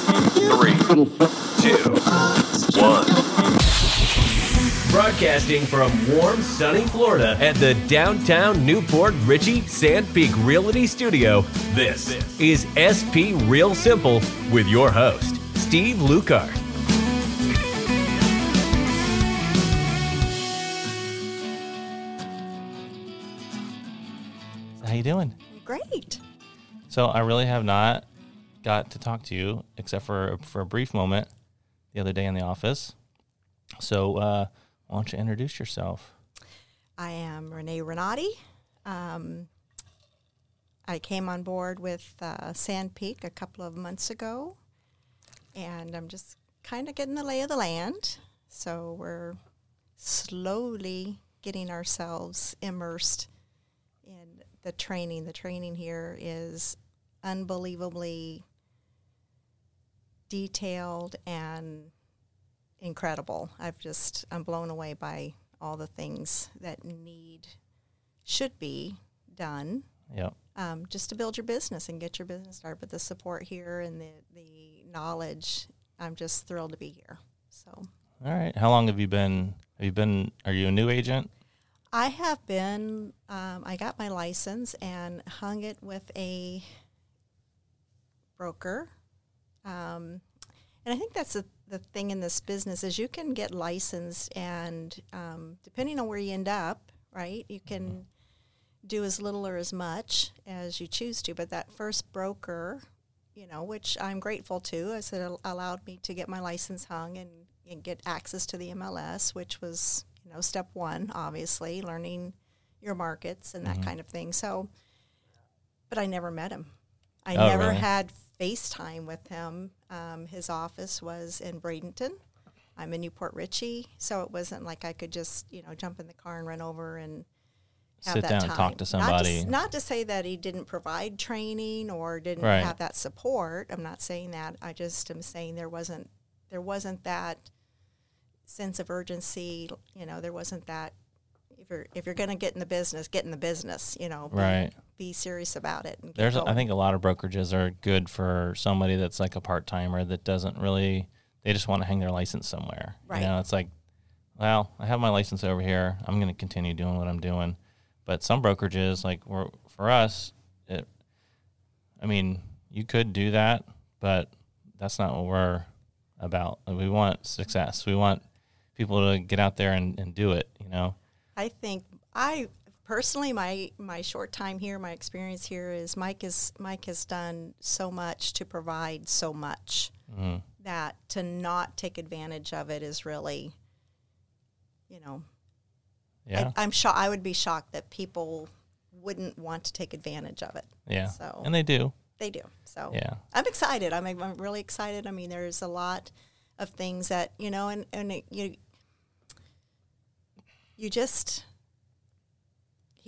three, two, one. Broadcasting from warm, sunny Florida at the downtown Newport Richie SandPeak Realty Studio, this is SP Real Simple with your host, Steve Lucart. How you doing? Great. So I really have not got to talk to you except for for a brief moment the other day in the office. So uh, why don't you introduce yourself? I am Renee Renatti. Um, I came on board with uh, SandPeak a couple of months ago, and I'm just kind of getting the lay of the land. So we're slowly getting ourselves immersed in the training. The training here is unbelievably detailed and incredible. I've just I'm blown away by all the things that need should be done Yep. um, just to build your business and get your business started. But the support here and the the knowledge, I'm just thrilled to be here. So All right. How long have you been? Have you been? Are you a new agent? I have been. Um, I got my license and hung it with a broker. Um, and I think that's the, the thing in this business is you can get licensed and um, depending on where you end up, right, you can do as little or as much as you choose to. But that first broker, you know, which I'm grateful to, as it allowed me to get my license hung and, and get access to the MLS, which was, you know, step one, obviously, learning your markets and that kind of thing. So, but I never met him. I Oh, never really? had FaceTime with him. Um, his office was in Bradenton. I'm in New Port Richey, so it wasn't like I could just, you know, jump in the car and run over and have Sit that down time. and talk to Not somebody. to, not to say that he didn't provide training or didn't Right. have that support. I'm not saying that. I just am saying there wasn't there wasn't that sense of urgency. You know, there wasn't that. If you're if you're going to get in the business, get in the business. You know, Right. Be serious about it. And There's. I think a lot of brokerages are good for somebody that's like a part timer that doesn't really. They just want to hang their license somewhere. Right. You know, it's like, well, I have my license over here. I'm going to continue doing what I'm doing. But some brokerages, like we're, for us, it. I mean, you could do that, but that's not what we're about. We want success. We want people to get out there and, and do it. You know. I think I personally my my short time here, my experience here is Mike is Mike has done so much to provide so much Mm. that to not take advantage of it is really, you know, Yeah. I, I'm sure I would be shocked that people wouldn't want to take advantage of it. yeah. So And they do. they do. So Yeah. I'm excited. I'm, I'm really excited. I mean, there's a lot of things that you know, and and it, you you just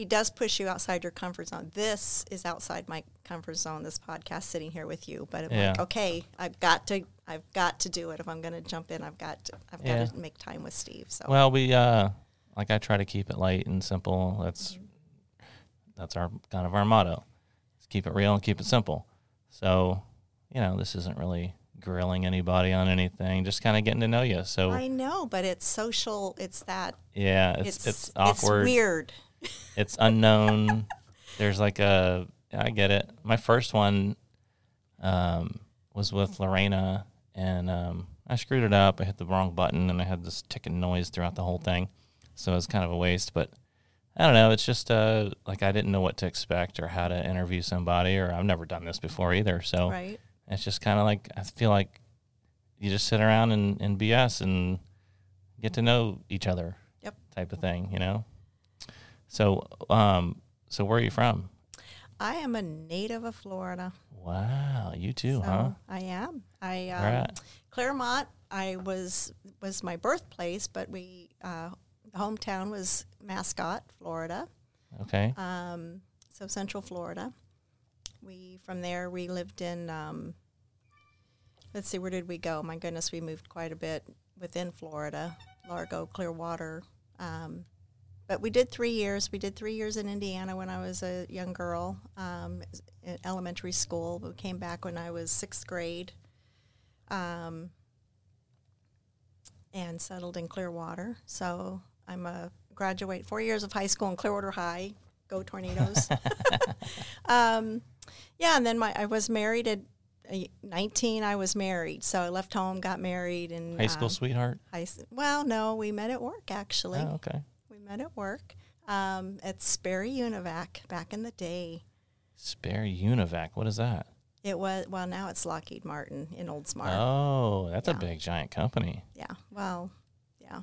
he does push you outside your comfort zone. This is outside my comfort zone. This podcast, sitting here with you, but I'm Yeah. like, okay, I've got to, I've got to do it. If I'm going to jump in, I've got, to, I've Yeah. got to make time with Steve. So Well, we uh like I try to keep it light and simple. That's that's our kind of our motto. Is keep it real and keep it simple. So, you know, this isn't really grilling anybody on anything, just kind of getting to know you. So, I know, but it's social. It's that. yeah, it's it's, awkward. It's weird. It's unknown. There's like a I get it. My first one um, was with Lorena, and um, I screwed it up. I hit the wrong button, and I had this ticking noise throughout the whole thing. So it was kind of a waste. But I don't know. It's just uh, like I didn't know what to expect or how to interview somebody, or I've never done this before either. So Right. it's just kind of like I feel like you just sit around and, and BS and get to know each other. Yep. Type of thing, you know. So, um, so where are you from? I am a native of Florida. Wow, you too, so huh? I am. I um, at? Clermont. I was was my birthplace, but we uh, the hometown was Mascotte, Florida. Okay. Um, so Central Florida. We from there we lived in. Um, let's see, where did we go? My goodness, we moved quite a bit within Florida, Largo, Clearwater. Um, but we did three years. We did three years in Indiana when I was a young girl um, in elementary school. We came back when I was sixth grade. um, and settled in Clearwater. So I'm a graduate, four years of high school in Clearwater High. Go Tornadoes! um, yeah, and then my I was married at uh, 19. I was married, so I left home, got married, and High school um, sweetheart. high, well, no, we met at work actually. Oh, okay. Met at work um, at Sperry Univac back in the day. Sperry Univac. What is that? It was well, now it's Lockheed Martin in Oldsmar. Oh, that's a big giant company. Yeah, well, yeah,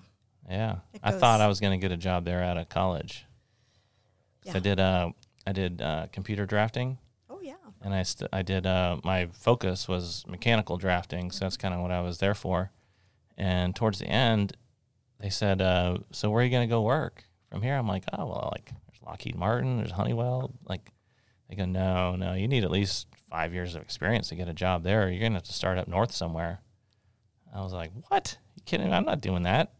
Yeah. It I thought I was going to get a job there out of college. 'Cause I did uh I did uh, computer drafting oh yeah, and I st- I did uh my focus was mechanical drafting, so that's kind of what I was there for. And towards the end, they said, uh, "So where are you going to go work from here?" I'm like, "Oh well, like there's Lockheed Martin, there's Honeywell." Like they go, "No, no, you need at least five years of experience to get a job there. You're going to have to start up north somewhere." I was like, "What? You kidding? me? I'm not doing that."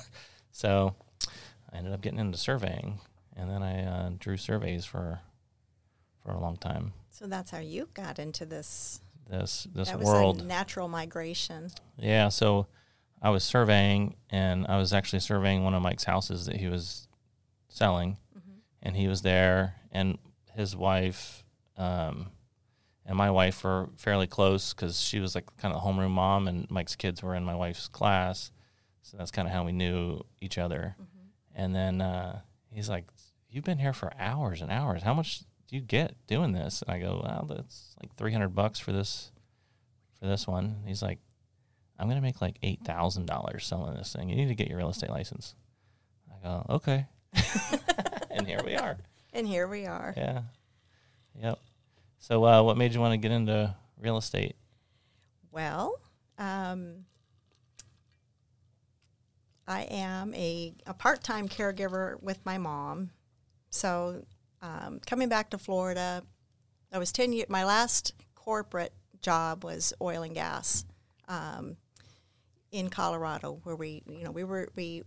so I ended up getting into surveying, and then I uh, drew surveys for for a long time. so that's how you got into this. This this that was world. a natural migration. Yeah, so I was surveying, and I was actually surveying one of Mike's houses that he was selling, and he was there, and his wife, um, and my wife were fairly close because she was like kind of the homeroom mom, and Mike's kids were in my wife's class, so that's kind of how we knew each other. And then uh, he's like, "You've been here for hours and hours. How much do you get doing this?" And I go, "Well, that's like three hundred bucks for this." For this one, he's like, I'm gonna make like eight thousand dollars selling this thing. You need to get your real estate license. I go, okay. and here we are. And here we are. Yeah. Yep. So uh, what made you want to get into real estate? Well, um, I am a, a part time caregiver with my mom. So, um, coming back to Florida, I was 10 years, my last corporate job was oil and gas um, in Colorado, where we, you know, we were, we,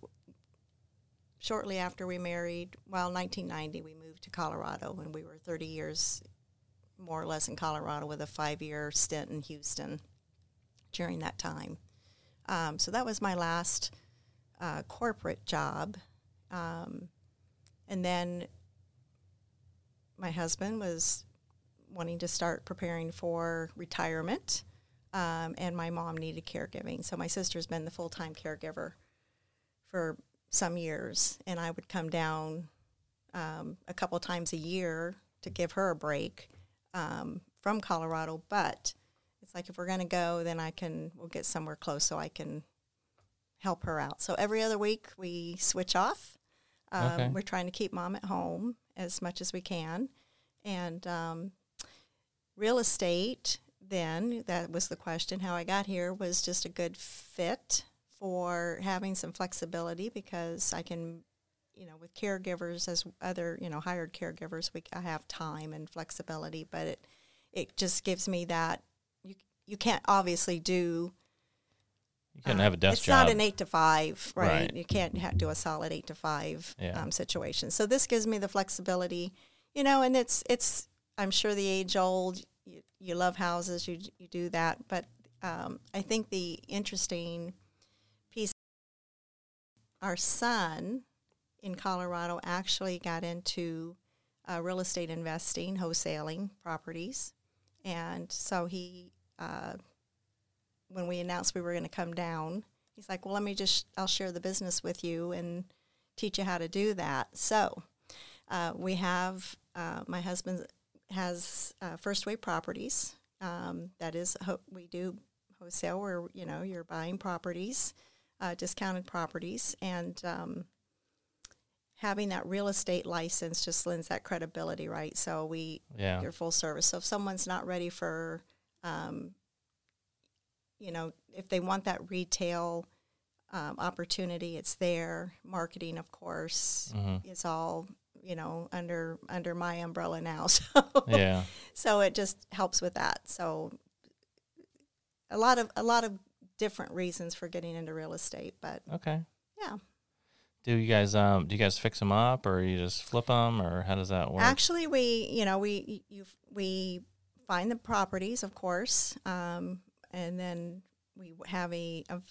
shortly after we married, well, 1990, we moved to Colorado and we were 30 years more or less in Colorado with a five year stint in Houston during that time. Um, so that was my last uh, corporate job. Um, and then my husband was wanting to start preparing for retirement, um, and my mom needed caregiving. So my sister's been the full time caregiver for some years, and I would come down um, a couple times a year to give her a break um, from Colorado. But it's like if we're going to go, then I can we'll get somewhere close so I can help her out. So every other week we switch off. Um, Okay. We're trying to keep mom at home as much as we can, and um, real estate. Then that was the question. How I got here was just a good fit for having some flexibility because I can you know, with caregivers as other, you know, hired caregivers, we I have time and flexibility, but it it just gives me that you you can't obviously do. You can't uh, have a desk It's job. not an eight to five, right? Right. You can't ha- do a solid eight to five Yeah. um, situation. So this gives me the flexibility, you know, and it's it's I'm sure the age old. You, love houses, you you do that, but um, I think the interesting piece. Our son in Colorado actually got into uh, real estate investing, wholesaling properties, and so he, uh, when we announced we were going to come down, he's like, "Well, let me just I'll share the business with you and teach you how to do that." So uh, we have uh, my husband has uh, First Wave Properties. Um, that is, ho- we do wholesale where you know you're buying properties, uh, discounted properties, and um, having that real estate license just lends that credibility, right? So we Yeah. you're full service. So if someone's not ready for, um, you know, if they want that retail um, opportunity, it's there. Marketing, of course, Mhm. is all you know under under my umbrella now. So Yeah. so it just helps with that. So a lot of a lot of different reasons for getting into real estate, but Okay. yeah. Do you guys um do you guys fix them up or you just flip them or how does that work? Actually, we you know we you we find the properties, of course, um, and then we have a, a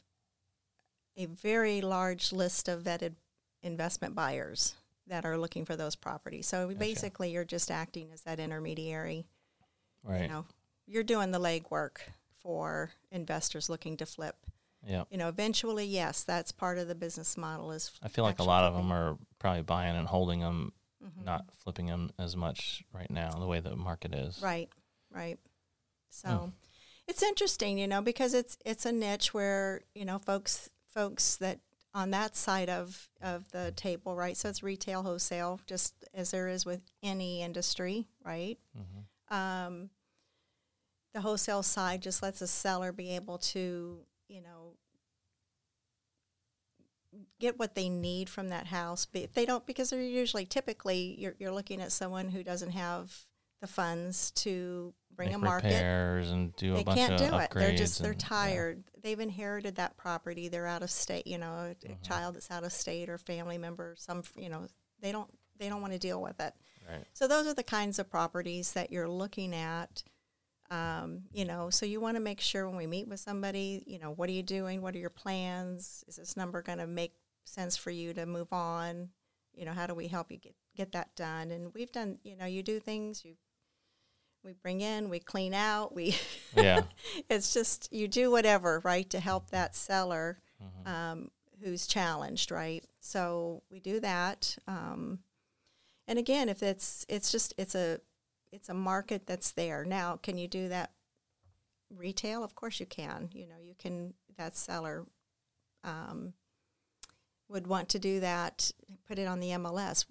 a very large list of vetted investment buyers that are looking for those properties. So basically, you're just acting as that intermediary. Right. You know, you're doing the legwork for investors looking to flip. yeah. You know, eventually, yes, that's part of the business model. Is I feel like a lot of them are probably buying and holding them, Mhm. not flipping them as much right now, the way the market is. Right, right. So it's interesting, you know, because it's it's a niche where you know folks folks that on that side of of the table, right? So it's retail, wholesale, just as there is with any industry, right? hmm Um, the wholesale side just lets a seller be able to, you know, get what they need from that house. But if they don't, because they're usually typically you're you're looking at someone who doesn't have the funds to bring Make a market. repairs and do a They bunch can't of do it. They're just they're and- yeah. tired. They've inherited that property. They're out of state. You know, a, a Mm-hmm. child that's out of state or family member. Some you know they don't they don't want to deal with it. Right. So those are the kinds of properties that you're looking at. Um, you know, so you want to make sure when we meet with somebody, you know, what are you doing? What are your plans? Is this number going to make sense for you to move on? You know, how do we help you get get that done? And we've done, you know, you do things you we bring in, we clean out, we Yeah. it's just you do whatever right to help that seller Mhm. um, who's challenged right? So we do that um, and again if it's it's just it's a it's a market that's there. Now can you do that retail? Of course you can. You know you can that seller um, would want to do that put it on the mls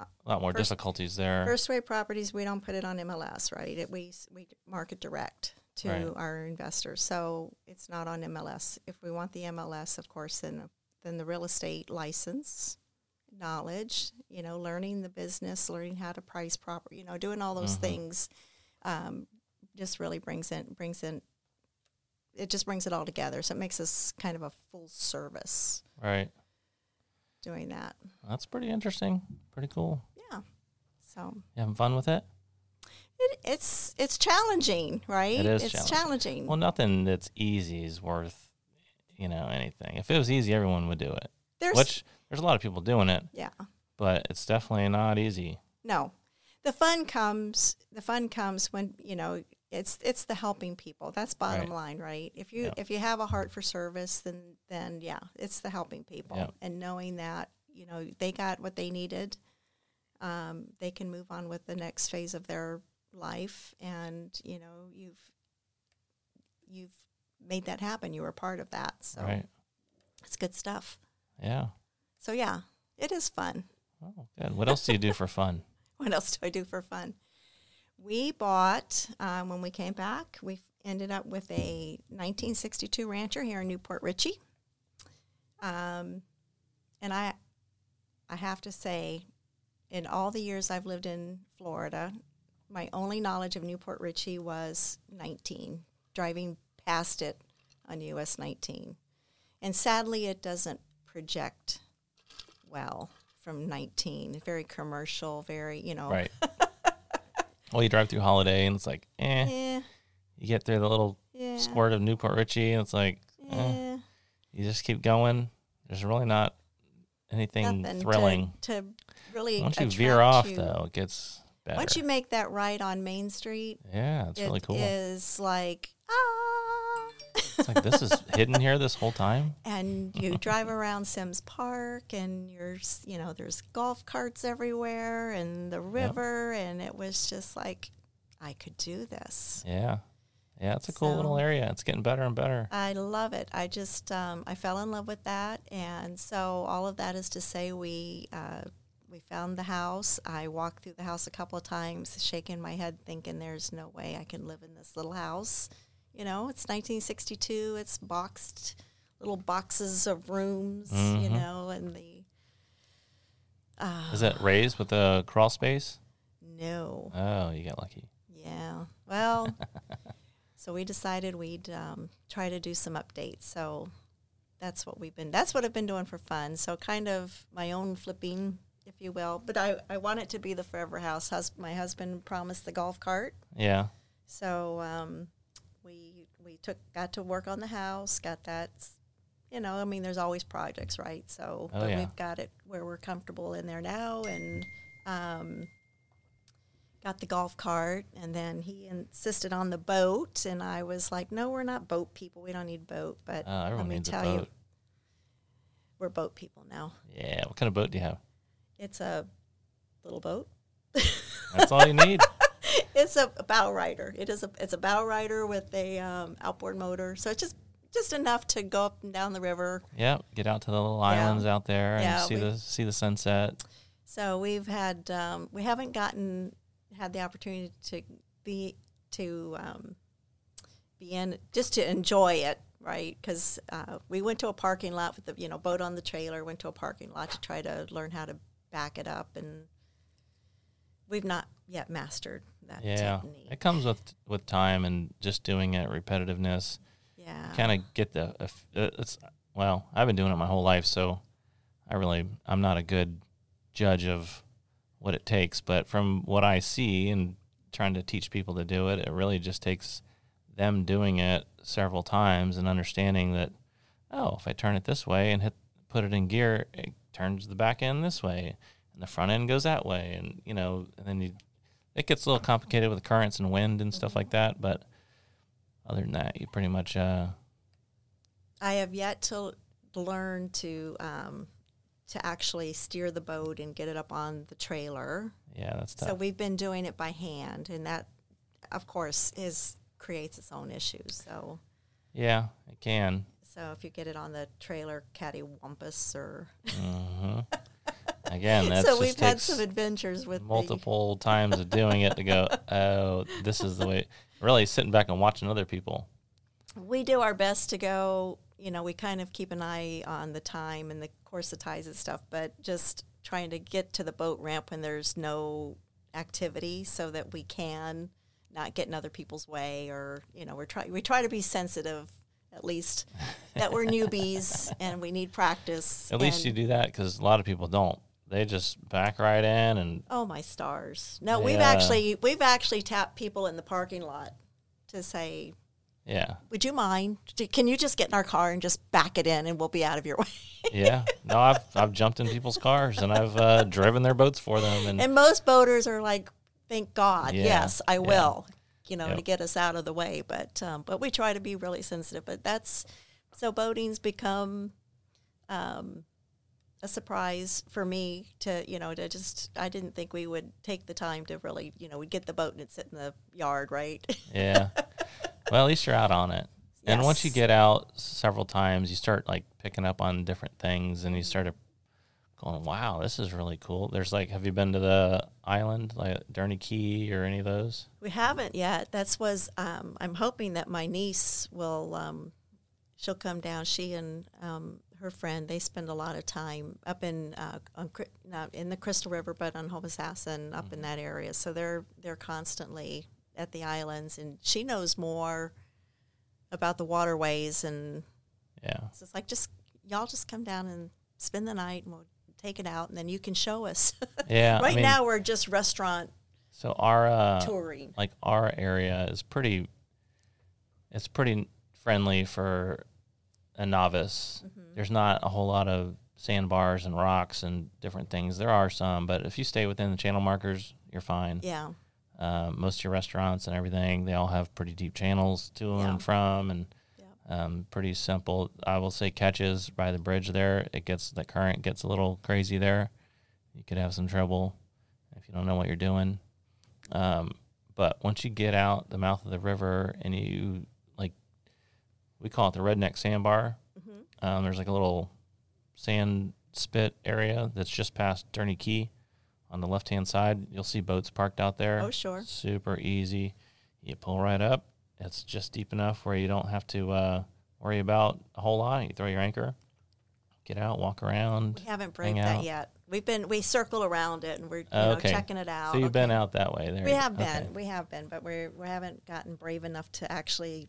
a lot more First- difficulties there. First wave properties, we don't put it on MLS, right? It, we we market direct to Right. our investors, so it's not on MLS. If we want the MLS, of course, then then the real estate license, knowledge, you know, learning the business, learning how to price proper, you know, doing all those Mhm. things, um, just really brings in brings in. It just brings it all together, so it makes us kind of a full service right. Doing that. That's pretty interesting. Pretty cool. Yeah, so You having fun with it? It, it's it's challenging, right? It is it's challenging. challenging. Well, nothing that's easy is worth, you know, anything. If it was easy, everyone would do it. There's Which there's a lot of people doing it, yeah, but it's definitely not easy. no. The fun comes. The fun comes when you know it's it's the helping people. That's bottom Right. line, right? If you Yeah. if you have a heart for service, then then yeah, it's the helping people Yeah. and knowing that you know they got what they needed. Um, they can move on with the next phase of their life, and you know you've you've made that happen. You were part of that, so Right. it's good stuff. Yeah. So yeah, it is fun. Oh, good. What else do you do for fun? What else do I do for fun? We bought um, when we came back. We ended up with a 1962 Rancher here in New Port Richey, um, and I, I have to say, in all the years I've lived in Florida, my only knowledge of New Port Richey was 19, driving past it on US 19, and sadly, it doesn't project well from 19. Very commercial, very you know. Right. well, you drive through Holiday and it's like, eh. Yeah, You get through the little yeah, squirt of New Port Richey and it's like, eh. yeah. You just keep going. There's really not anything Nothing thrilling. to, to really. Once you veer off, you. though, it gets better. Once you make that right on Main Street, yeah, it's it really cool. is like ah. It's like this is hidden here this whole time. and you drive around Sims Park, and you're, you know, there's golf carts everywhere, and the river, and it was just like, I could do this. Yeah, yeah, it's a cool So- little area. It's getting better and better. I love it. I just um, I fell in love with that, and so all of that is to say we uh, we found the house. I walked through the house a couple of times, shaking my head, thinking there's no way I can live in this little house. You know, it's 1962. It's boxed, little boxes of rooms. You Mhm. know, and the uh, Is it raised with a crawl space? no. Oh, you got lucky. Yeah. Well, so we decided we'd um, try to do some updates. So that's what we've been. That's what I've been doing for fun. So kind of my own flipping, if you will. But I, I want it to be the forever house. Hus- my husband promised the golf cart, Yeah, so um, we took got to work on the house, got that. You know, I mean, there's always projects, right? So, Oh, but yeah. we've got it where we're comfortable in there now, and um, got the golf cart, and then he insisted on the boat, and I was like, "No, we're not boat people. We don't need boat." But Uh, let me tell you, we're boat people now. Yeah. What kind of boat do you have? It's a little boat. That's all you need. It's a, a bow rider. It is a it's a bow rider with a um, outboard motor. So it's just just enough to go up and down the river. Yep. Get out to the little islands out there and Yeah, see we- the see the sunset. So we've had um, we haven't gotten had the opportunity to be to um, be in just to enjoy it, right? Because uh, we went to a parking lot with the you know boat on the trailer. Went to a parking lot to try to learn how to back it up, and we've not yet mastered that Yeah. technique. It comes with with time and just doing it repetitiveness. Yeah. kind of get the uh, it's well i've been doing it my whole life so i really i'm not a good judge of what it takes but from what i see and trying to teach people to do it it really just takes them doing it several times and understanding that oh if i turn it this way and hit put it in gear it turns the back end this way and the front end goes that way and you know and then you it gets a little complicated with currents and wind and stuff like that but other than that, you pretty much uh, I have yet to learn to um, to actually steer the boat and get it up on the trailer. yeah, that's tough. So we've been doing it by hand, and that, of course, is creates its own issues. So yeah, it can. so if you get it on the trailer cattywampus or hmm Again, that so we've had some adventures with the- multiple times of doing it to go. Oh, this is the way. Really sitting back and watching other people. we do our best to go. You know, we kind of keep an eye on the time and the course of ties and stuff, but just trying to get to the boat ramp when there's no activity, so that we can not get in other people's way, or you know, we're try we try to be sensitive, at least that we're newbies and we need practice. At least you do that because a lot of people don't. They just back right in and Oh my stars! No, we've actually we've actually tapped people in the parking lot to say, yeah, "Would you mind? Can you just get in our car and just back it in, and we'll be out of your way?" yeah. No, I've I've jumped in people's cars and I've uh, driven their boats for them and, And most boaters are like, "Thank God, Yeah, yes, I yeah. will," you know, Yep. to get us out of the way. But um, but we try to be really sensitive. But that's so boating's become um, a surprise for me to you know to just I didn't think we would take the time to really you know we'd get the boat and it'd sit in the yard, right? yeah. Well, at least you're out on it. And once you get out several times, you start like picking up on different things and you start going, wow, this is really cool. There's like, have you been to the island, like Durney Key or any of those? We haven't yet. That's was um, I'm hoping that my niece will um, she'll come down. She and um, her friend they spend a lot of time up in uh, on, not in the Crystal River, but on Homosassa up in that area. So they're they're constantly at the islands, and she knows more about the waterways. And Yeah. so it's like just y'all just come down and spend the night, and we'll take it out, and then you can show us. Yeah. I right mean, now we're just restaurant so our, uh, touring. like our area is pretty, it's pretty friendly for a novice. Mm-hmm. There's not a whole lot of sandbars and rocks and different things. There are some, but if you stay within the channel markers, you're fine. Yeah. Uh, most of your restaurants and everything, they all have pretty deep channels to Yeah. and from, and Yeah. um, pretty simple. I will say catches by the bridge there. It gets the current gets a little crazy there. You could have some trouble if you don't know what you're doing. Um, but once you get out the mouth of the river and you like, we call it the redneck sandbar. Um, there's like a little sand spit area that's just past Durney Key. On the left hand side, you'll see boats parked out there. Oh, sure. Super easy. You pull right up. It's just deep enough where you don't have to uh, worry about a whole lot. You throw your anchor, get out, walk around. We haven't braved that out. yet. We've been we circle around it and we're you Oh, know, okay. checking it out. So you've been out that way there. We have Okay. been, we have been, but we're we haven't gotten brave enough to actually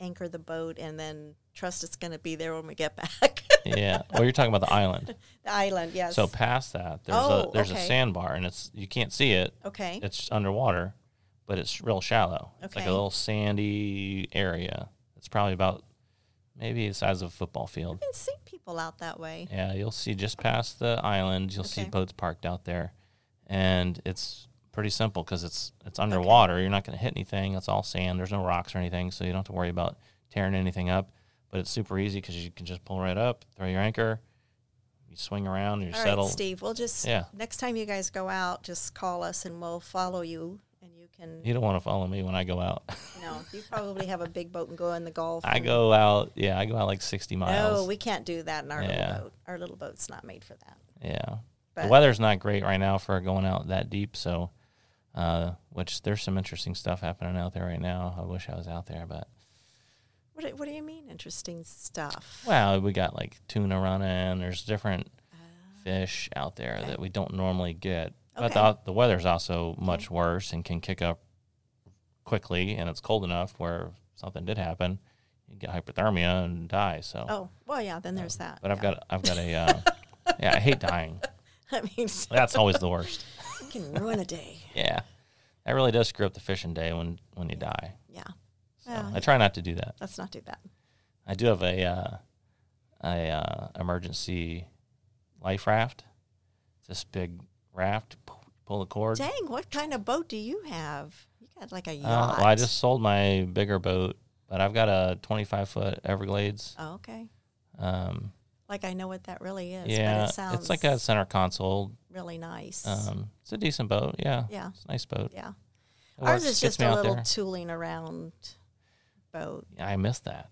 anchor the boat and then trust it's going to be there when we get back. yeah. Well, you're talking about the island. the island, yes. So past that, there's Oh, a there's okay. a sandbar, and it's you can't see it. okay, It's underwater, but it's real shallow. It's like a little sandy area. It's probably about maybe the size of a football field. I've been seeing people out that way. Yeah, you'll see just past the island. You'll see boats parked out there, and it's pretty simple because it's it's underwater. You're not going to hit anything. It's all sand. There's no rocks or anything, so you don't have to worry about tearing anything up. But it's super easy because you can just pull right up, throw your anchor, you swing around, you All right, settle. Steve. We'll just Yeah. next time you guys go out, just call us and we'll follow you, and you can. You don't want to follow me when I go out. no, you probably have a big boat and go in the Gulf. I go out. Yeah, I go out like 60 miles. No, we can't do that in our Yeah. little boat. Our little boat's not made for that. Yeah. But- the weather's not great right now for going out that deep, so uh, which there's some interesting stuff happening out there right now. I wish I was out there, but What do, What do you mean, interesting stuff? well, we got like tuna running. There's different fish out there. Okay. that we don't normally get. But Okay. the, the weather's also much worse and can kick up quickly, and it's cold enough where if something did happen, you get hypothermia and die. So, Oh, well, yeah. Then there's that. but I've yeah. got I've got a uh, yeah. I hate dying. I mean, That's always the worst. it can ruin a day. Yeah, that really does screw up the fishing day when when you die. Yeah. So I try not to do that. let's not do that. I do have a uh, a uh, emergency life raft. It's this big raft. Pull the cord. Dang, what kind of boat do you have? You got like a Uh, yacht. well, I just sold my bigger boat, but I've got a 25 foot Everglades. Oh, okay. Um, Like I know what that really is. yeah, But it sounds it's like a center console. really nice. Um, it's a decent boat. Yeah, yeah. it's a nice boat. Yeah. It Ours works, is just a little there. tooling around boat. I miss that.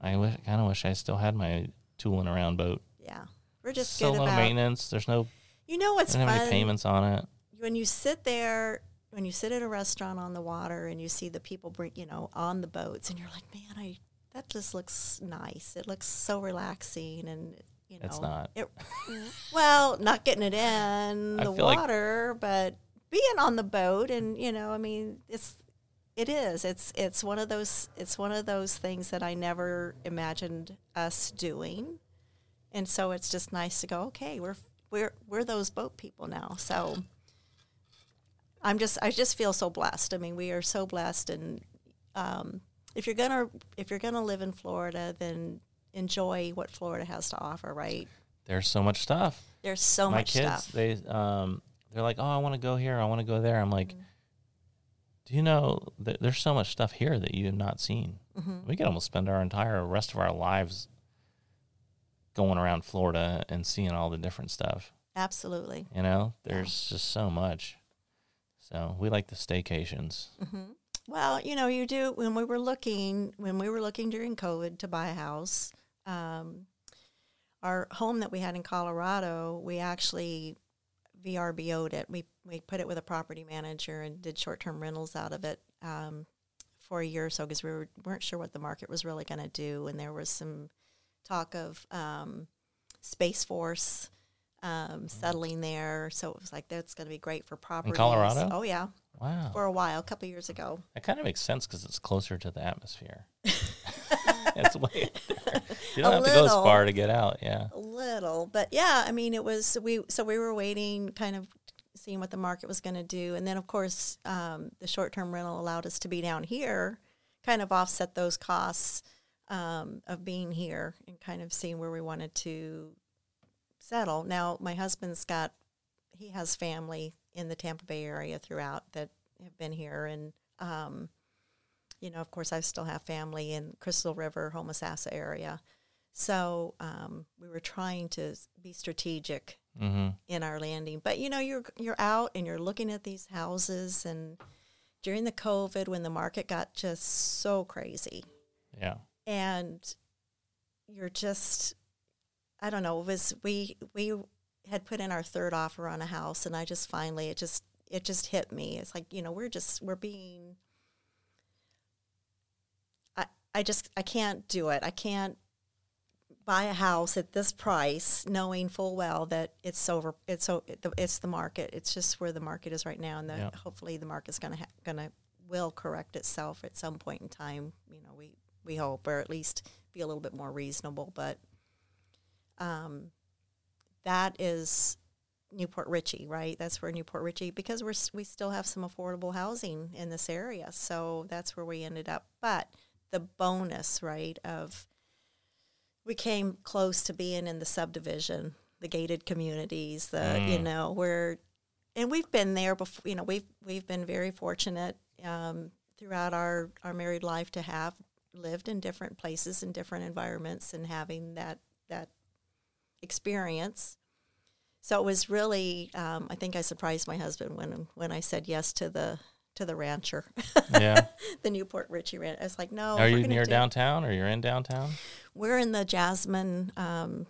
I wish, kind of wish I still had my tooling around boat. Yeah. We're just so good low about maintenance. There's no, You know what's I don't have fun? any payments on it. when you sit there when you sit at a restaurant on the water and you see the people bring you know on the boats and you're like man i that just looks nice it looks so relaxing and you know It's not. it, well not getting it in the feel like- water but being on the boat and you know i mean it's it is it's it's one of those it's one of those things that i never imagined us doing and so it's just nice to go okay we're we're we're those boat people now so i'm just i just feel so blessed i mean we are so blessed and um, if you're gonna if you're gonna live in florida then enjoy what florida has to offer right There's so much stuff. there's so my much kids, stuff they um, they're like, oh, I want to go here. I want to go there. I'm like, Mm-hmm. Do you know that there's so much stuff here that you have not seen? Mm-hmm. We could almost spend our entire rest of our lives going around Florida and seeing all the different stuff. absolutely You know, there's just so much. So we like the staycations. Well, you know, you do when we were looking when we were looking during COVID to buy a house. Um, our home that we had in Colorado, we actually VRBO'd it. We we put it with a property manager and did short term rentals out of it um, for a year or so because we were, weren't sure what the market was really going to do, and there was some talk of um, Space Force um, settling there. So it was like that's going to be great for property. Colorado? Oh yeah, Wow, for a while, a couple years ago. that kind of makes sense because it's closer to the atmosphere. it's way. There. You don't A have to go as far to get out. Yeah. a little but yeah i mean it was we so we were waiting kind of seeing what the market was going to do. And then of course um, the short-term rental allowed us to be down here kind of offset those costs um, of being here and kind of seeing where we wanted to settle. Now my husband's got he has family in the tampa bay area throughout that have been here. And um, you know of course i still have family in crystal river homosassa area. So um, we were trying to be strategic Mm-hmm. in our landing. But you know, you're you're out and you're looking at these houses, and during the COVID, when the market got just so crazy, Yeah. and you're just, I don't know, it was we we had put in our third offer on a house, and I just finally it just it just hit me. It's like you know we're just we're being. I I just I can't do it. I can't buy a house at this price knowing full well that it's over it's so it's the market it's just where the market is right now and the, hopefully the market's going to ha- going to will correct itself at some point in time you know we we hope or at least be a little bit more reasonable but um that is New Port Richey, right? That's where New Port Richey because we're we still have some affordable housing in this area, so that's where we ended up. But the bonus, right, of we came close to being in the subdivision, the gated communities, the you know where, and we've been there before. You know, we've we've been very fortunate um, throughout our our married life to have lived in different places in different environments and having that that experience. So it was really, um, I think I surprised my husband when when I said yes to the to the rancher, Yeah. the New Port Richey Ranch. I was like, no. Are you near do- downtown or you're in downtown? We're in the Jasmine um,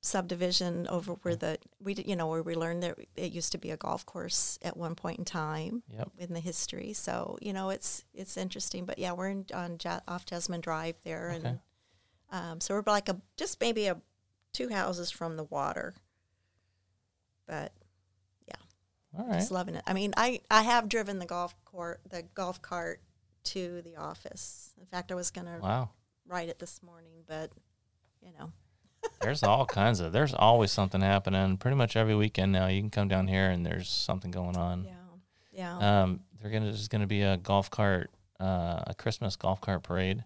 subdivision over where the we you know where we learned that it used to be a golf course at one point in time Yep. in the history. So you know it's it's interesting. But yeah, we're in, on ja- off Jasmine Drive there, Okay. and um, so we're like a just maybe a two houses from the water. But All right. just loving it. I mean, I I have driven the golf court the golf cart to the office. In fact, I was gonna Wow. ride it this morning, but you know, There's all kinds of. There's always something happening. Pretty much every weekend now, you can come down here and there's something going on. yeah, yeah, Um, they're gonna there's gonna be a golf cart, uh, a Christmas golf cart parade.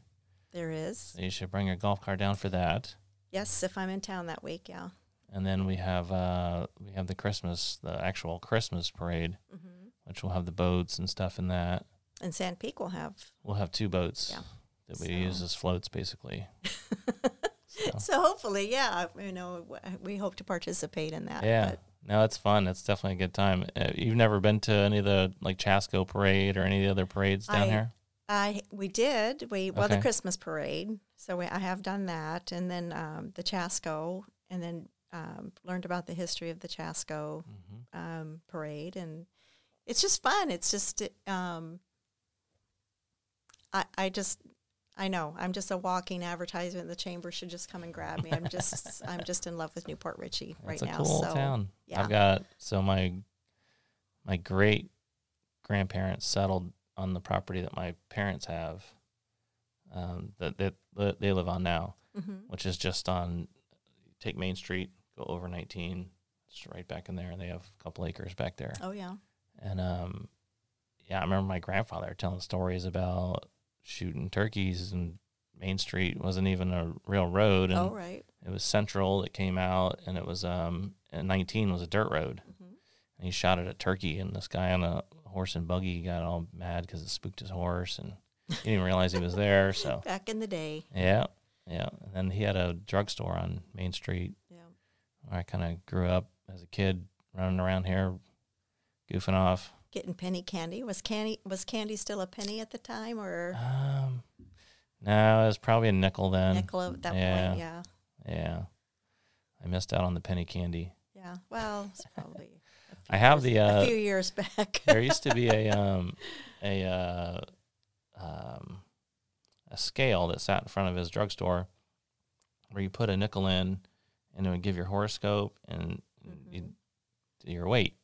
there is. So you should bring your golf cart down for that. Yes, if I'm in town that week, yeah. And then we have uh we have the Christmas, the actual Christmas parade, hmm which will have the boats and stuff in that. And SandPeak will have. We'll have two boats Yeah. that we use as floats, basically. So, So hopefully, yeah, you know, we hope to participate in that. yeah. But No, it's fun. It's definitely a good time. Uh, you've never been to any of the like Chasco parade or any of the other parades down I- here? I we did we well Okay. the Christmas parade, so we, I have done that, and then um, the Chasco, and then um, learned about the history of the Chasco hmm um, parade, and it's just fun. It's just um, I I just I know I'm just a walking advertisement. The chamber should just come and grab me. I'm just I'm just in love with New Port Richey right It's a now. cool so town. yeah. I've got so my my great grandparents settled on the property that my parents have um, that that that they live on now, mhm. which is just on take Main Street, go over 19, it's right back in there, and they have a couple acres back there. oh yeah, And um, yeah, I remember my grandfather telling stories about shooting turkeys, and Main Street wasn't even a real road, and oh right. it was Central that came out, and it was um, and 19 was a dirt road, Mhm. and he shot at a turkey, and this guy on a horse and buggy got all mad because it spooked his horse, and he didn't even realize he was there. So Back in the day, yeah, yeah, and then he had a drugstore on Main Street I kind of grew up as a kid, running around here, goofing off. Getting penny candy was candy was candy still a penny at the time or Um, no, it was probably a nickel then. nickel at that yeah. point? Yeah, Yeah, I missed out on the penny candy. yeah. Well, it's probably. I have years- the, uh, a few years back. there used to be a um a uh, um a scale that sat in front of his drugstore where you put a nickel in and it would give your horoscope and you'd do your weight.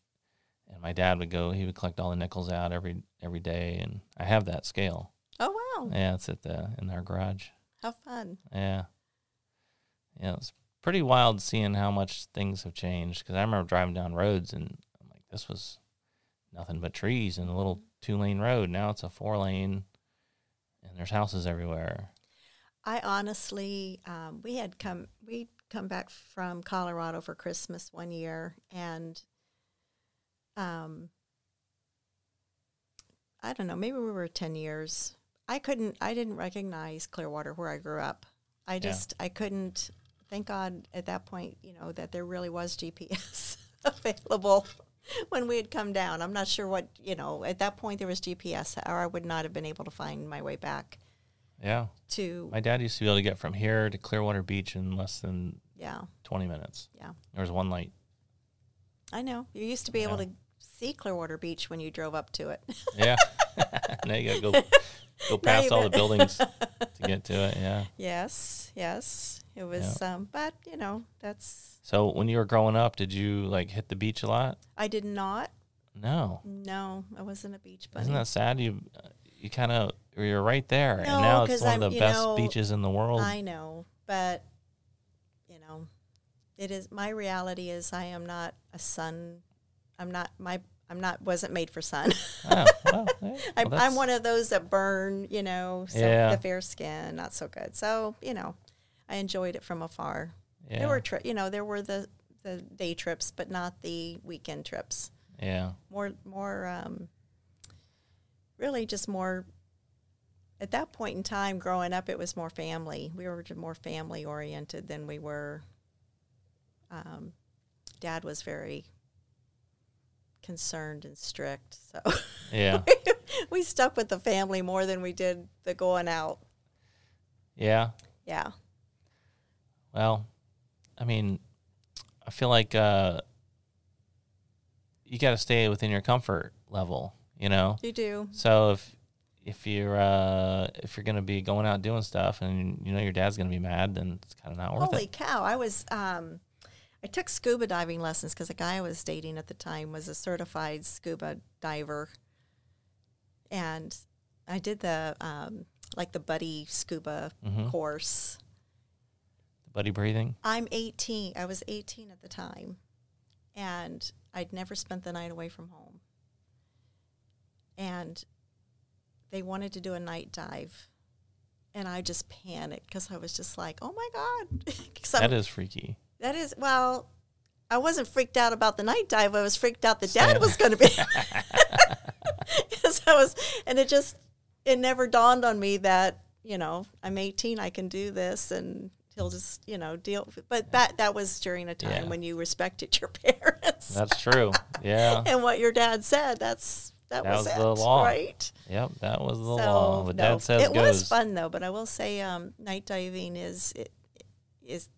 And my dad would go, he would collect all the nickels out every every day and I have that scale. oh wow, Yeah, it's at the in our garage. how fun! Yeah. Yeah, it's pretty wild seeing how much things have changed because I remember driving down roads and I'm like, this was nothing but trees and a little two lane road. Now it's a four lane and there's houses everywhere. I honestly, um, we had come we come back from Colorado for Christmas one year, and um, I don't know, maybe we were ten years. I couldn't, I didn't recognize Clearwater where I grew up. I just, I couldn't. Thank God at that point, you know, that there really was GPS available when we had come down. I'm not sure what, you know, at that point there was GPS, or I would not have been able to find my way back Yeah. to, My dad used to be able to get from here to Clearwater Beach in less than yeah. 20 minutes. Yeah. There was one light. I know. You used to be able to see Clearwater Beach when you drove up to it. Yeah. now you got to go, go past all the buildings to get to it. Yeah. yes, yes. It was, um, but you know, that's. So when you were growing up, did you like hit the beach a lot? I did not. No. No, I wasn't a beach bunny. Isn't that sad? You you kind of you're right there, No, and now it's one I'm- of the best know, beaches in the world. I know, but it is my reality is I am not a sun. I'm not my. I'm not wasn't made for sun. Oh, well, hey, well, I'm, I'm one of those that burn. You know, so Yeah. the fair skin not so good. So you know, I enjoyed it from afar. Yeah, There were tri- you know there were the the day trips, but not the weekend trips. yeah, More more um, really just more. At that point in time, growing up, it was more family. We were more family oriented than we were. Um, Dad was very concerned and strict, so yeah, we stuck with the family more than we did the going out. yeah. Yeah, Well, I mean, I feel like uh, you got to stay within your comfort level, you know. you do. So if if you're uh, if you're gonna be going out doing stuff and you know your dad's gonna be mad, then it's kind of not worth Holy it. cow! I was um, I took scuba diving lessons because the guy I was dating at the time was a certified scuba diver, and I did the um, like the buddy scuba Mhm. course. Buddy breathing. I'm 18. I was 18 at the time, and I'd never spent the night away from home. And they wanted to do a night dive, and I just panicked because I was just like, "Oh my god!" 'Cause I'm- That is freaky. That is well. I wasn't freaked out about the night dive. I was freaked out that Same. Dad was going to be. Because I was, and it just, it never dawned on me that you know I'm 18, I can do this, and he'll just you know deal. But that that was during a time Yeah. when you respected your parents That's true. Yeah. and what your dad said. That's that, That was, was it, the law. right? Yep. That was the so law. What no, dad says it goes. was fun though. But I will say, um, night diving is it, is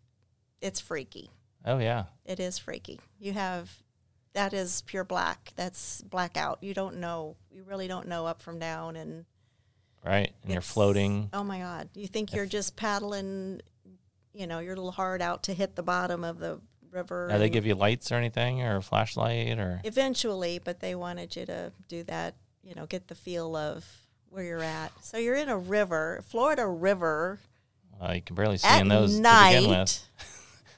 it's freaky. Oh yeah. It is freaky. You have that is pure black. That's blackout. You don't know. You really don't know up from down and Right. And you're floating. Oh my god. You think you're just paddling, you know, your little hard out to hit the bottom of the river. Now they give you lights or anything or a flashlight or eventually, but they wanted you to do that, you know, get the feel of where you're at. So you're in a river, Florida River well, you can barely see in those night. to begin with.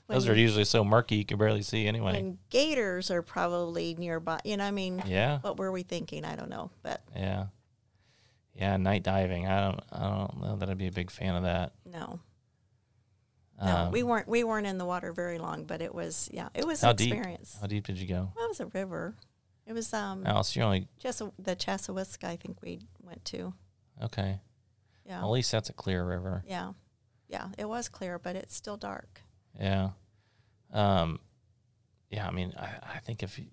Those are usually so murky you can barely see anyway. when gators are probably nearby. You know, I mean, Yeah. what were we thinking? I don't know, but Yeah. Yeah, night diving. I don't I don't know that I'd be a big fan of that. no. No, Um, we weren't we weren't in the water very long, but it was yeah, it was how an deep? experience. How deep did you go? Well, it was a river. It was um Oh, so you're only Chassa- the Chassahowitzka, I think we went to. okay. Yeah, Well, at least that's a clear river. yeah, yeah. It was clear, but it's still dark. Yeah. Um yeah, I mean I, I think if you,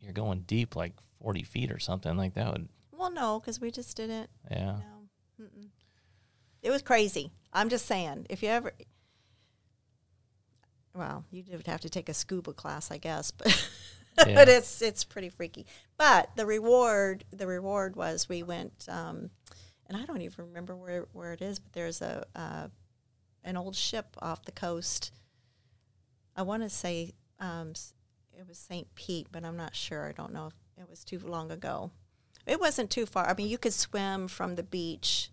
you're going deep like forty feet or something, like that would Well, no, because we just didn't. yeah. No, Mm-mm. it was crazy. I'm just saying, if you ever, well, you would have to take a scuba class, I guess, but Yeah. but it's it's pretty freaky. But the reward, the reward was we went, um, and I don't even remember where where it is, but there's a uh, an old ship off the coast. I want to say um, it was St. Pete, but I'm not sure. I don't know if it was too long ago. It wasn't too far. I mean, you could swim from the beach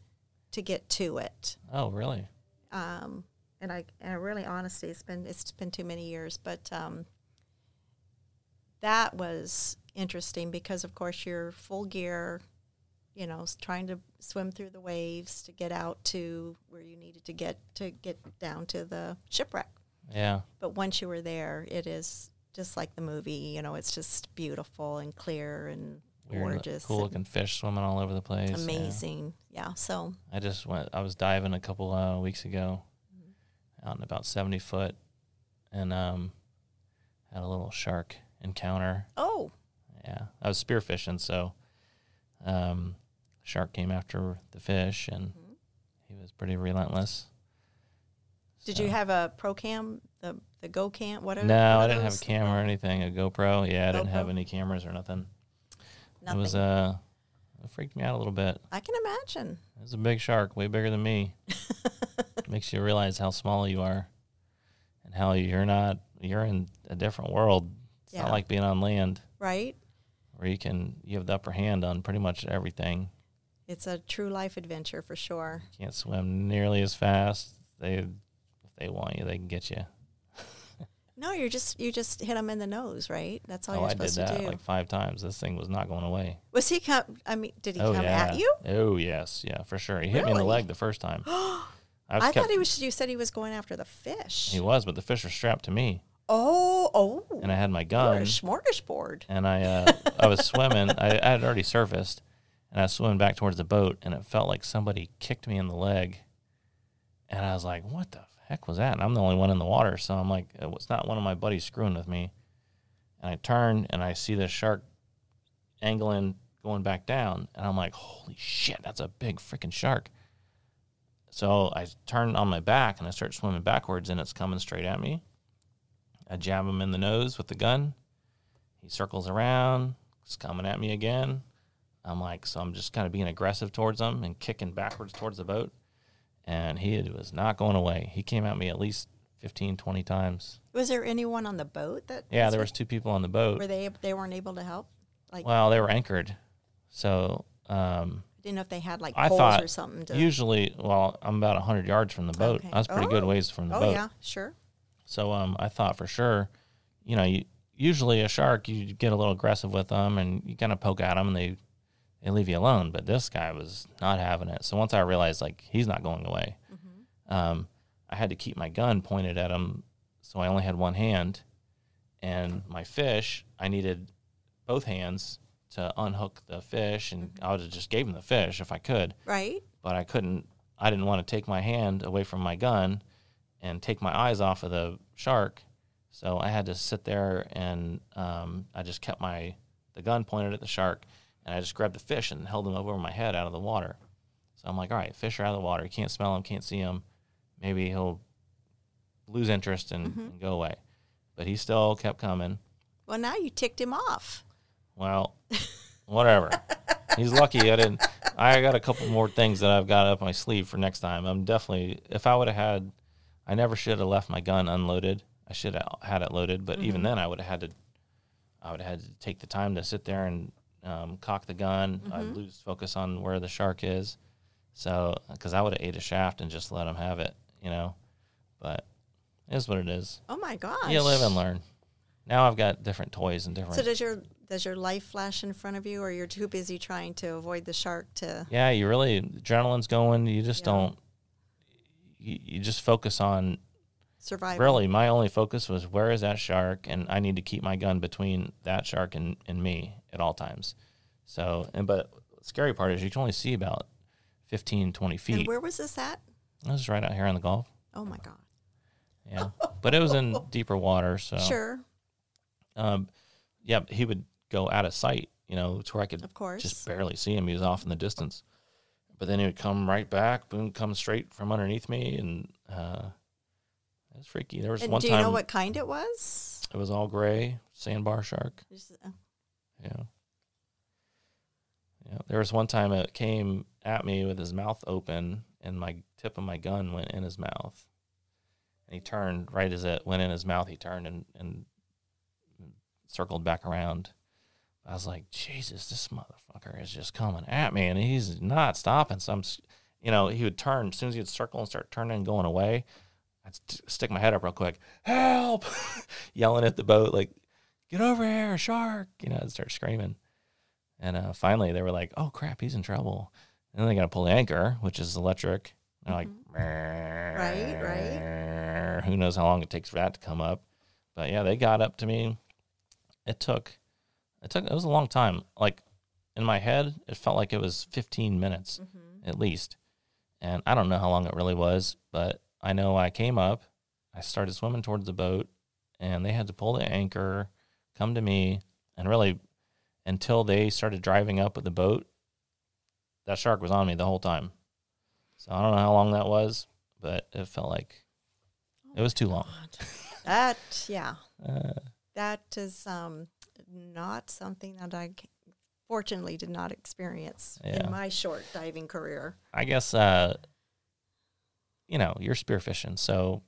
to get to it. Oh, really? Um, and I, and I really, honestly, it's been it's been too many years, but um, that was interesting because, of course, you're full gear. You know, trying to swim through the waves to get out to where you needed to get to get down to the shipwreck. Yeah. But once you were there, it is just like the movie. You know, it's just beautiful and clear and Weird, gorgeous, cool looking fish swimming all over the place. yeah. amazing. Yeah. So I just went. I was diving a couple uh, weeks ago, Mm-hmm. out in about seventy foot, and um, had a little shark encounter. oh, Yeah, I was spearfishing, so um, shark came after the fish, and Mm-hmm. he was pretty relentless. Did you have a pro cam? The the go cam? What are No, I didn't have a camera or anything. A GoPro. Yeah, I didn't have any cameras or nothing. Nothing. It was uh, it freaked me out a little bit. I can imagine. It was a big shark, way bigger than me. Makes you realize how small you are, and how you're not. You're in a different world. It's Yeah. not like being on land Right? where you can you have the upper hand on pretty much everything. It's a true life adventure for sure. Can't swim nearly as fast. They they want you, they can get you. No, you're just you just hit him in the nose, right? That's all oh, you're I did supposed that to do. like five times. This thing was not going away. Was he come? I mean, did he oh come yeah. at you? Oh yes, yeah, for sure. He hit me in the leg the first time. I, I kept- thought he was. You said he was going after the fish. He was, but the fish were strapped to me, oh, oh, and I had my gun. a smorgasbord. and I uh, I was swimming. I, I had already surfaced, and I was swimming back towards the boat, and it felt like somebody kicked me in the leg, and I was like, "What the heck was that?" And I'm the only one in the water, so I'm like, uh, "It was not one of my buddies screwing with me." And I turn and I see the shark angling, going back down, and I'm like, "Holy shit, that's a big freaking shark!" So I turn on my back and I start swimming backwards, and it's coming straight at me. I jab him in the nose with the gun. He circles around, it's coming at me again. I'm like, so I'm just kind of being aggressive towards him and kicking backwards towards the boat. And he was not going away. He came at me at least 15, 20 times. Was there anyone on the boat that? Yeah, there was two people on the boat. Were they? They weren't able to help. Like, Well, they were anchored. So um, I didn't know if they had like I poles thought or something. To, usually, well, I'm about 100 yards from the boat. Okay. I was pretty good Oh. ways from the oh boat. Oh yeah, sure. So um, I thought for sure, you know, you, usually a shark, you get a little aggressive with them and you kind of poke at them and they, they leave you alone. But this guy was not having it. So once I realized like he's not going away, um, I had to keep my gun pointed at him. So I only had one hand, and my fish, I needed both hands to unhook the fish, and I would have just gave him the fish if I could Right. but I couldn't. I didn't want to take my hand away from my gun and take my eyes off of the shark, so I had to sit there and um, I just kept my the gun pointed at the shark, and I just grabbed the fish and held him over my head out of the water. So I'm like, all right, fish are out of the water. You can't smell him, can't see him. Maybe he'll lose interest and, mm-hmm. and go away, but he still kept coming. Well, now you ticked him off. Well, whatever. He's lucky I didn't. I got a couple more things that I've got up my sleeve for next time. I'm definitely. If I would have had, I never should have left my gun unloaded. I should have had it loaded, but even mm-hmm. then, I would have had to. I would have had to take the time to sit there and um, cock the gun. I'd lose focus on where the shark is. So, because I would have ate a shaft and just let him have it, you know. But it is what it is. Oh my gosh. You live and learn. Now I've got different toys and different. So does your does your life flash in front of you, or you're too busy trying to avoid the shark to? yeah, you really adrenaline's going. You just Yeah. don't. You, you just focus on. Survival. Really, my only focus was where is that shark, and I need to keep my gun between that shark and, and me at all times. So, and but the scary part is you can only see about 15, 20 And feet. where was this at? This is right out here on the Gulf. Oh my god. Yeah, but it was in deeper water, so Sure. um, yeah, he would go out of sight, you know, to where I could Of course. just barely see him. He was off in the distance. But then he would come right back, boom, come straight from underneath me, and uh, it was freaky. There was And one do time you know what kind it was? it was all gray, sandbar shark. Just, uh, Yeah. Yeah. There was one time it came at me with his mouth open, and my tip of my gun went in his mouth. And he turned right as it went in his mouth. He turned and, and circled back around. I was like, Jesus, this motherfucker is just coming at me, and he's not stopping. So I'm, you know, he would turn as soon as he'd circle and start turning and going away. I'd st- stick my head up real quick, help, yelling at the boat like, get over here, a shark, you know, start screaming. And uh, finally, they were like, "Oh crap, he's in trouble." And then they got to pull the anchor, which is electric. They're like, Right, right. Who knows how long it takes for that to come up? But yeah, they got up to me. It took, it took, it was a long time. Like in my head, it felt like it was 15 minutes at least. And I don't know how long it really was, but I know I came up, I started swimming towards the boat, and they had to pull the anchor, come to me, and really until they started driving up with the boat, that shark was on me the whole time. So I don't know how long that was, but it felt like it was too long. That yeah, Uh, that is um, not something that I fortunately did not experience Yeah. in my short diving career. I guess uh, you know you're spearfishing, so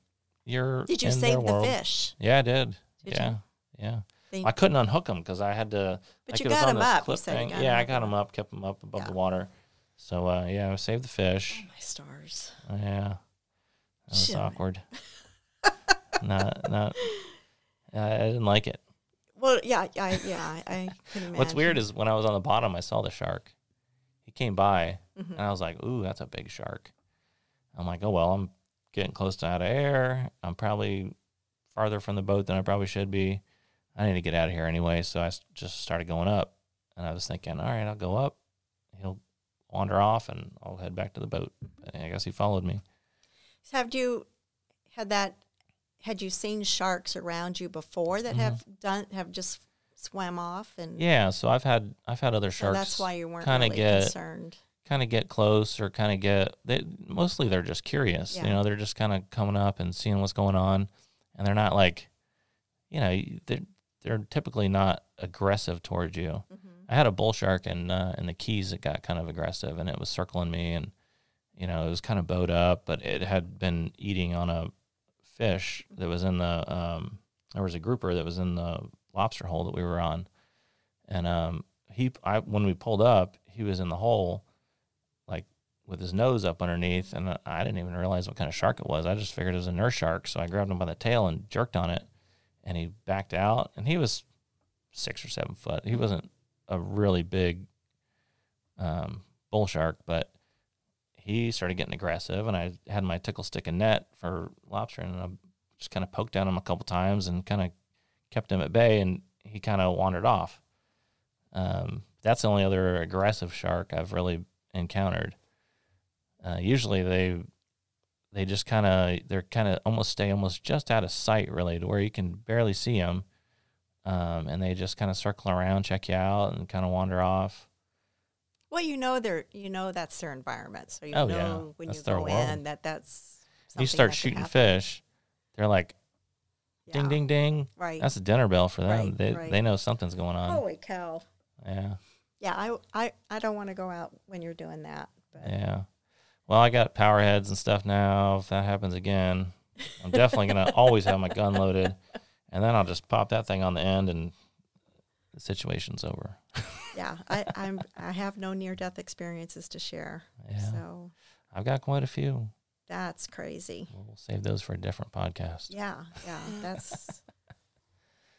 you're. Did you save the fish? Yeah, I did. Did yeah, you? yeah. They- I couldn't unhook them because I had to. But like you got on 'em this up. You clip said you thing. got Yeah, I got them up, kept them up above Yeah. the water. So uh, yeah, I saved the fish. oh my stars! Yeah, that was Shimmy. awkward. not not I, I didn't like it. Well, yeah, I, yeah, I, can imagine. What's weird is when I was on the bottom, I saw the shark. He came by, Mhm. and I was like, "Ooh, that's a big shark." I'm like, "Oh well, I'm getting close to out of air. I'm probably farther from the boat than I probably should be. I need to get out of here anyway." So I just started going up, and I was thinking, "All right, I'll go up. He'll wander off, and I'll head back to the boat." But I guess he followed me. So have you had that? Had you seen sharks around you before that have done have just swam off and Mm-hmm. Yeah, so I've had I've had other so sharks. that's why you weren't kinda really get- concerned. kind of get close or kind of get they mostly they're just curious Yeah. you know they're just kind of coming up and seeing what's going on and they're not like you know they're they're typically not aggressive towards you Mhm. i had a bull shark in uh, in the keys that got kind of aggressive and it was circling me and you know it was kind of bowed up but it had been eating on a fish that was in the um there was a grouper that was in the lobster hole that we were on and um he I when we pulled up he was in the hole like with his nose up underneath and I didn't even realize what kind of shark it was. I just figured it was a nurse shark, so I grabbed him by the tail and jerked on it and he backed out and he was 6 or 7 foot. He wasn't a really big um, bull shark, but he started getting aggressive and I had my tickle stick and net for lobster and I just kind of poked at him a couple times and kind of kept him at bay and he kind of wandered off. Um, that's the only other aggressive shark I've really encountered. Uh, usually they they just kind of they're kind of almost stay almost just out of sight really to where you can barely see them, um, and they just kind of circle around, check you out, and kind of wander off. Well, you know they're you know that's their environment, so you Oh, know yeah. when That's you go world. in that that's you start that shooting fish, they're like ding ding ding. Right. That's a dinner bell for them. Right, they right. they know something's going on. Holy cow! Yeah. Yeah, I I I don't want to go out when you're doing that. But Yeah. Well, I got power heads and stuff now. If that happens again, I'm definitely gonna always have my gun loaded, and then I'll just pop that thing on the end, and the situation's over. yeah, I I'm I have no near death experiences to share. Yeah. So I've got quite a few. that's crazy. We'll save those for a different podcast. Yeah, yeah, that's.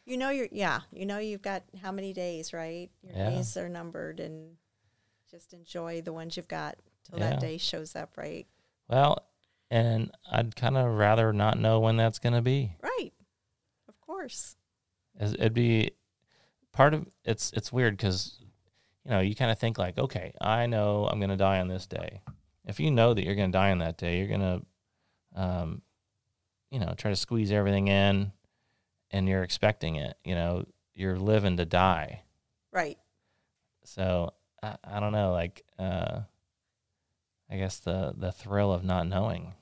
You know you're yeah, you know you've got how many days, right? Your Yeah. days are numbered and just enjoy the ones you've got till Yeah. that day shows up, right? Well, and I'd kind of rather not know when that's gonna be. Right. Of course. As- It'd be part of it's. It's weird because you know you kind of think like, okay, I know I'm gonna die on this day. If you know that you're gonna die on that day, you're gonna, um, you know, try to squeeze everything in, and you're expecting it. You know, you're living to die. Right. So I, I don't know. Like, uh, I guess the the thrill of not knowing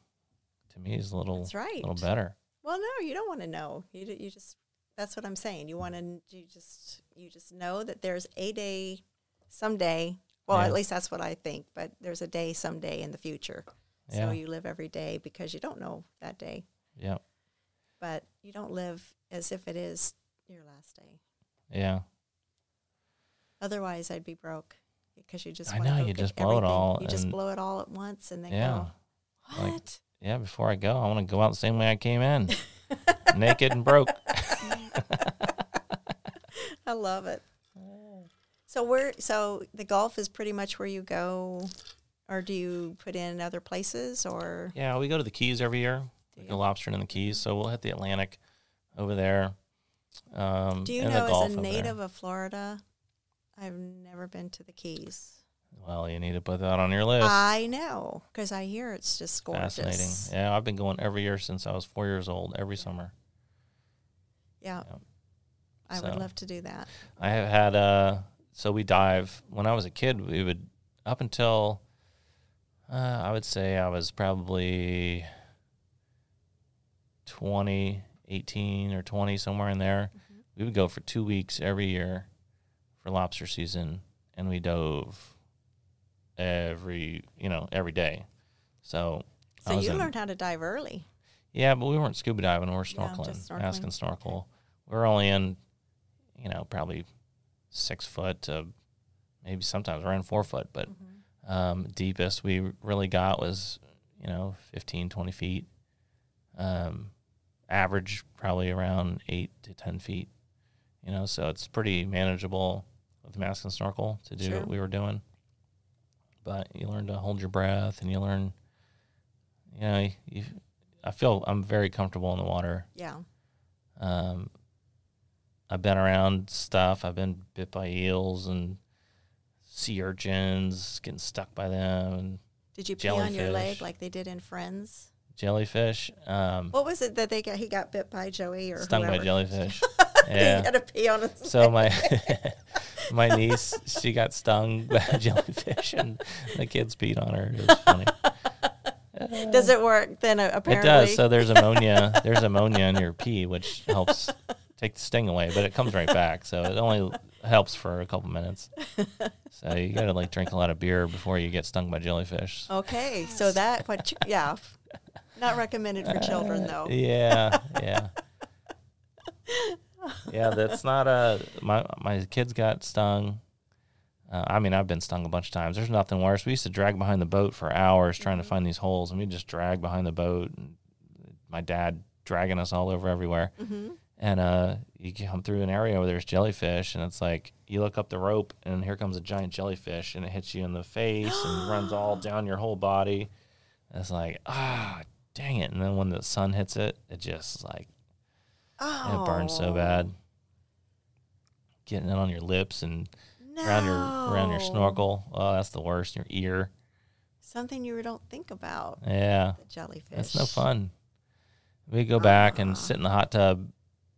to me is a little That's right. little better. Well, no, you don't want to know. You you just that's what I'm saying. You want to you just you just know that there's a day someday. Well, Yeah. at least that's what I think, but there's a day someday in the future. Yeah. So you live every day because you don't know that day, Yeah, but you don't live as if it is your last day. yeah. Otherwise, I'd be broke because you just I know, you just blow it all You just blow it all at once and then Yeah. go, Like- what? Yeah, before I go, I want to go out the same way I came in, naked and broke. I love it. So where? So the Gulf is pretty much where you go, or do you put in other places, or Yeah, we go to the Keys every year. Do We you? go lobstering in the Keys, so we'll hit the Atlantic over there. Um, do you know as a native of Florida, I've never been to the Keys. Well, you need to put that on your list. I know because I hear it's just gorgeous. Fascinating. Yeah, I've been going every year since I was four years old. Every summer. Yeah, Yeah. I would love to do that. I have had uh so we dive when I was a kid we would up until uh, I would say I was probably 20, 18 or 20 somewhere in there. We would go for 2 weeks every year for lobster season and we dove every, you know, every day. So So you in- learned how to dive early. yeah, but we weren't scuba diving. We were snorkeling, just snorkeling. mask and snorkel. We were only in, you know, probably six foot to maybe sometimes around four foot. But Mm-hmm. um, deepest we really got was, you know, 15, 20 feet. Um, average probably around eight to ten feet. You know, so it's pretty manageable with mask and snorkel to do Sure. what we were doing. But you learn to hold your breath, and you learn. You know, you, I feel I'm very comfortable in the water. Yeah. Um, I've been around stuff. I've been bit by eels and sea urchins, getting stuck by them, and Did you pee on your leg like they did in Friends? jellyfish. Um, What was it that they got? He got bit by Joey or stung by jellyfish. he yeah. had to pee on his So my my niece, she got stung by a jellyfish, and the kids peed on her. It was funny. Does it work? Then uh, It does. So there's ammonia. There's ammonia in your pee, which helps take the sting away, but it comes right back. So it only helps for a couple minutes. So you got to like drink a lot of beer before you get stung by jellyfish. Okay, so that? You, yeah, not recommended for children though. Yeah, yeah, yeah. That's not a my my kids got stung. Uh, I mean, I've been stung a bunch of times. There's nothing worse. We used to drag behind the boat for hours trying to find these holes, and we just drag behind the boat. And my dad dragging us all over everywhere. Mm-hmm. And uh, you come through an area where there's jellyfish, and it's like you look up the rope, and here comes a giant jellyfish, and it hits you in the face and runs all down your whole body. And it's like, ah, dang it! And then when the sun hits it, it just like Oh, it burns so bad. Getting it on your lips and around your around your snorkel. Oh, that's the worst. Your ear. Something you don't think about. Yeah, The jellyfish. that's no fun. We go back Ah. and sit in the hot tub.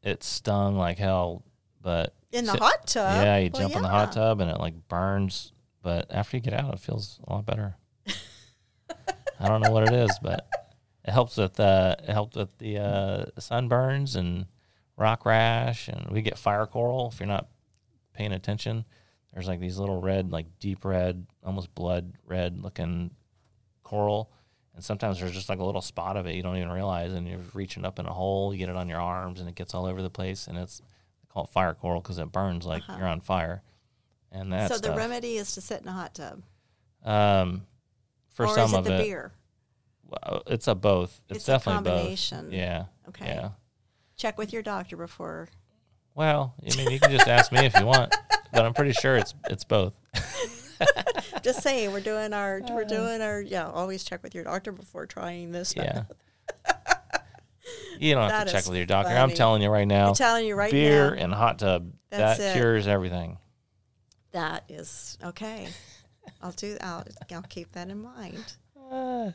It stung like hell, but In the sit- hot tub. Yeah, you Well, jump in the hot tub and it like burns, but after you get out, it feels a lot better. I don't know what it is, but it helps with uh, it helps with the uh, sunburns and rock rash, and we get fire coral if you're not paying attention. There's like these little red, like deep red, almost blood red looking coral. And sometimes there's just like a little spot of it you don't even realize, and you're reaching up in a hole, you get it on your arms, and it gets all over the place. And it's called it fire coral because it burns like Uh-huh. you're on fire. And that's So the remedy is to sit in a hot tub. um, for or some is it of the it, beer? Well, it's a both. It's, It's a definitely combination. both. Yeah. Okay. Yeah. Check with your doctor before. Well, I mean, you can just ask me if you want, but I'm pretty sure it's it's both. Just saying, we're doing our we're doing our yeah. Always check with your doctor before trying this. Yeah. You don't have That to check with your doctor. I'm telling you right now. I'm telling you right beer now. and hot tub That's that it. cures everything. That is okay. I'll do. I'll, I'll keep that in mind. Uh,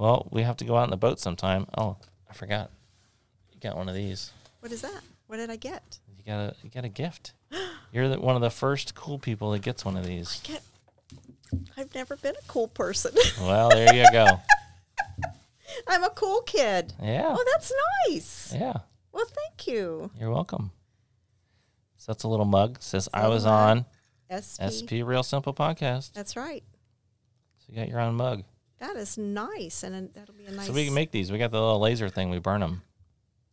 well, we have to go out in the boat sometime. Oh, I forgot. You got one of these. What is that? What did I get? You got a you got a gift. You're the, one of the first cool people that gets one of these. I Get. I've never been a cool person. Well, there you go. I'm a cool kid. Yeah. Oh, that's nice. Yeah. Well, thank you. You're welcome. So that's a little mug. Says I was on SP. SP Real Simple Podcast. That's right. So you got your own mug. That is nice, and that'll be a nice. So we can make these. We got the little laser thing. We burn them.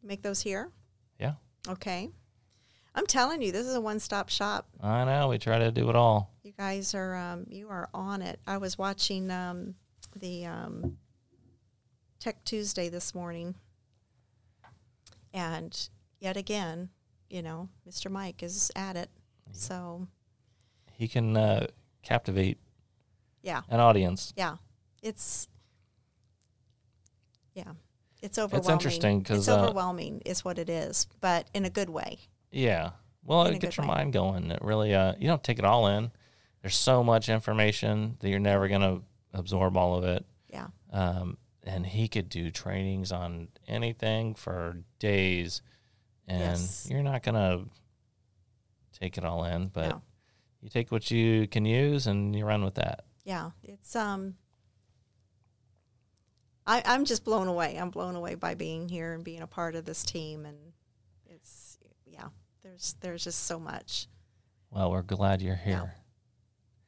make those here. Yeah. Okay. I'm telling you, this is a one-stop shop. I know. We try to do it all. You guys are um, you are on it. I was watching um, the um, Tech Tuesday this morning, and yet again, you know, Mr. Mike is at it. So He can uh, captivate yeah, an audience. yeah, it's yeah, it's overwhelming. interesting 'cause, it's uh, overwhelming is what it is, but in a good way. Yeah. Well, In it gets your way. mind going. It really, uh, you don't take it all in. There's so much information that you're never going to absorb all of it. Yeah, Um, and he could do trainings on anything for days, and Yes. you're not going to take it all in, but No. you take what you can use and you run with that. yeah, it's um. I, I'm just blown away. I'm blown away by being here and being a part of this team, and it's yeah. There's there's just so much. Well, we're glad you're here.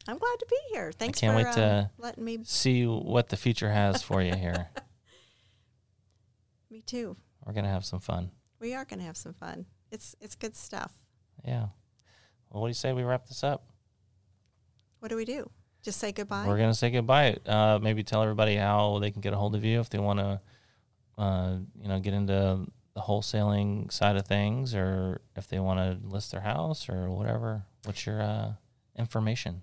I'm glad to be here. Thanks can't for wait um, to- letting me. See what the future has for you here. Me too. We're going to have some fun. We are going to have some fun. It's it's good stuff. Yeah. Well, what do you say we wrap this up? What do we do? Just say goodbye. We're gonna say goodbye. Uh, maybe tell everybody how they can get a hold of you if they want to, uh, you know, get into the wholesaling side of things, or if they want to list their house or whatever, what's your uh, information?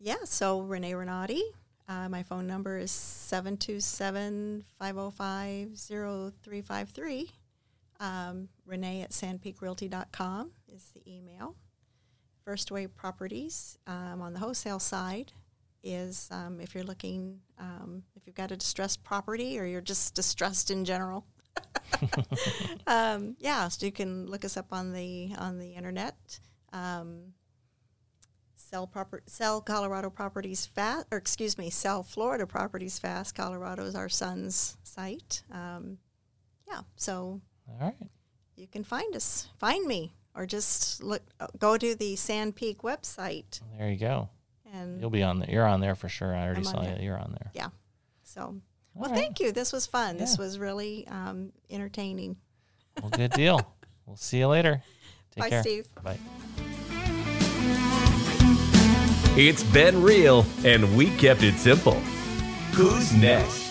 Yeah, so Renee Renatti. Uh, my phone number is 727 505 0353. Um, Renee at sandpeakrealty.com is the email. First Wave Properties um, on the wholesale side is um, if you're looking, um, if you've got a distressed property or you're just distressed in general. um, yeah, so you can look us up on the on the internet. Um, sell proper sell Colorado properties fast, or excuse me, sell Florida properties fast. Colorado is our son's site. Um, yeah, so All right. you can find us, find me, or just look, go to the SandPeak website, There you go. And You'll be on there. You're on there for sure. I already I'm saw there. you. You're on there. yeah. So, well, All right. thank you. This was fun. This was really um, entertaining. Well, good deal. we'll see you later. Take Bye, care. Steve. Bye. It's been real, and we kept it simple. Who's next?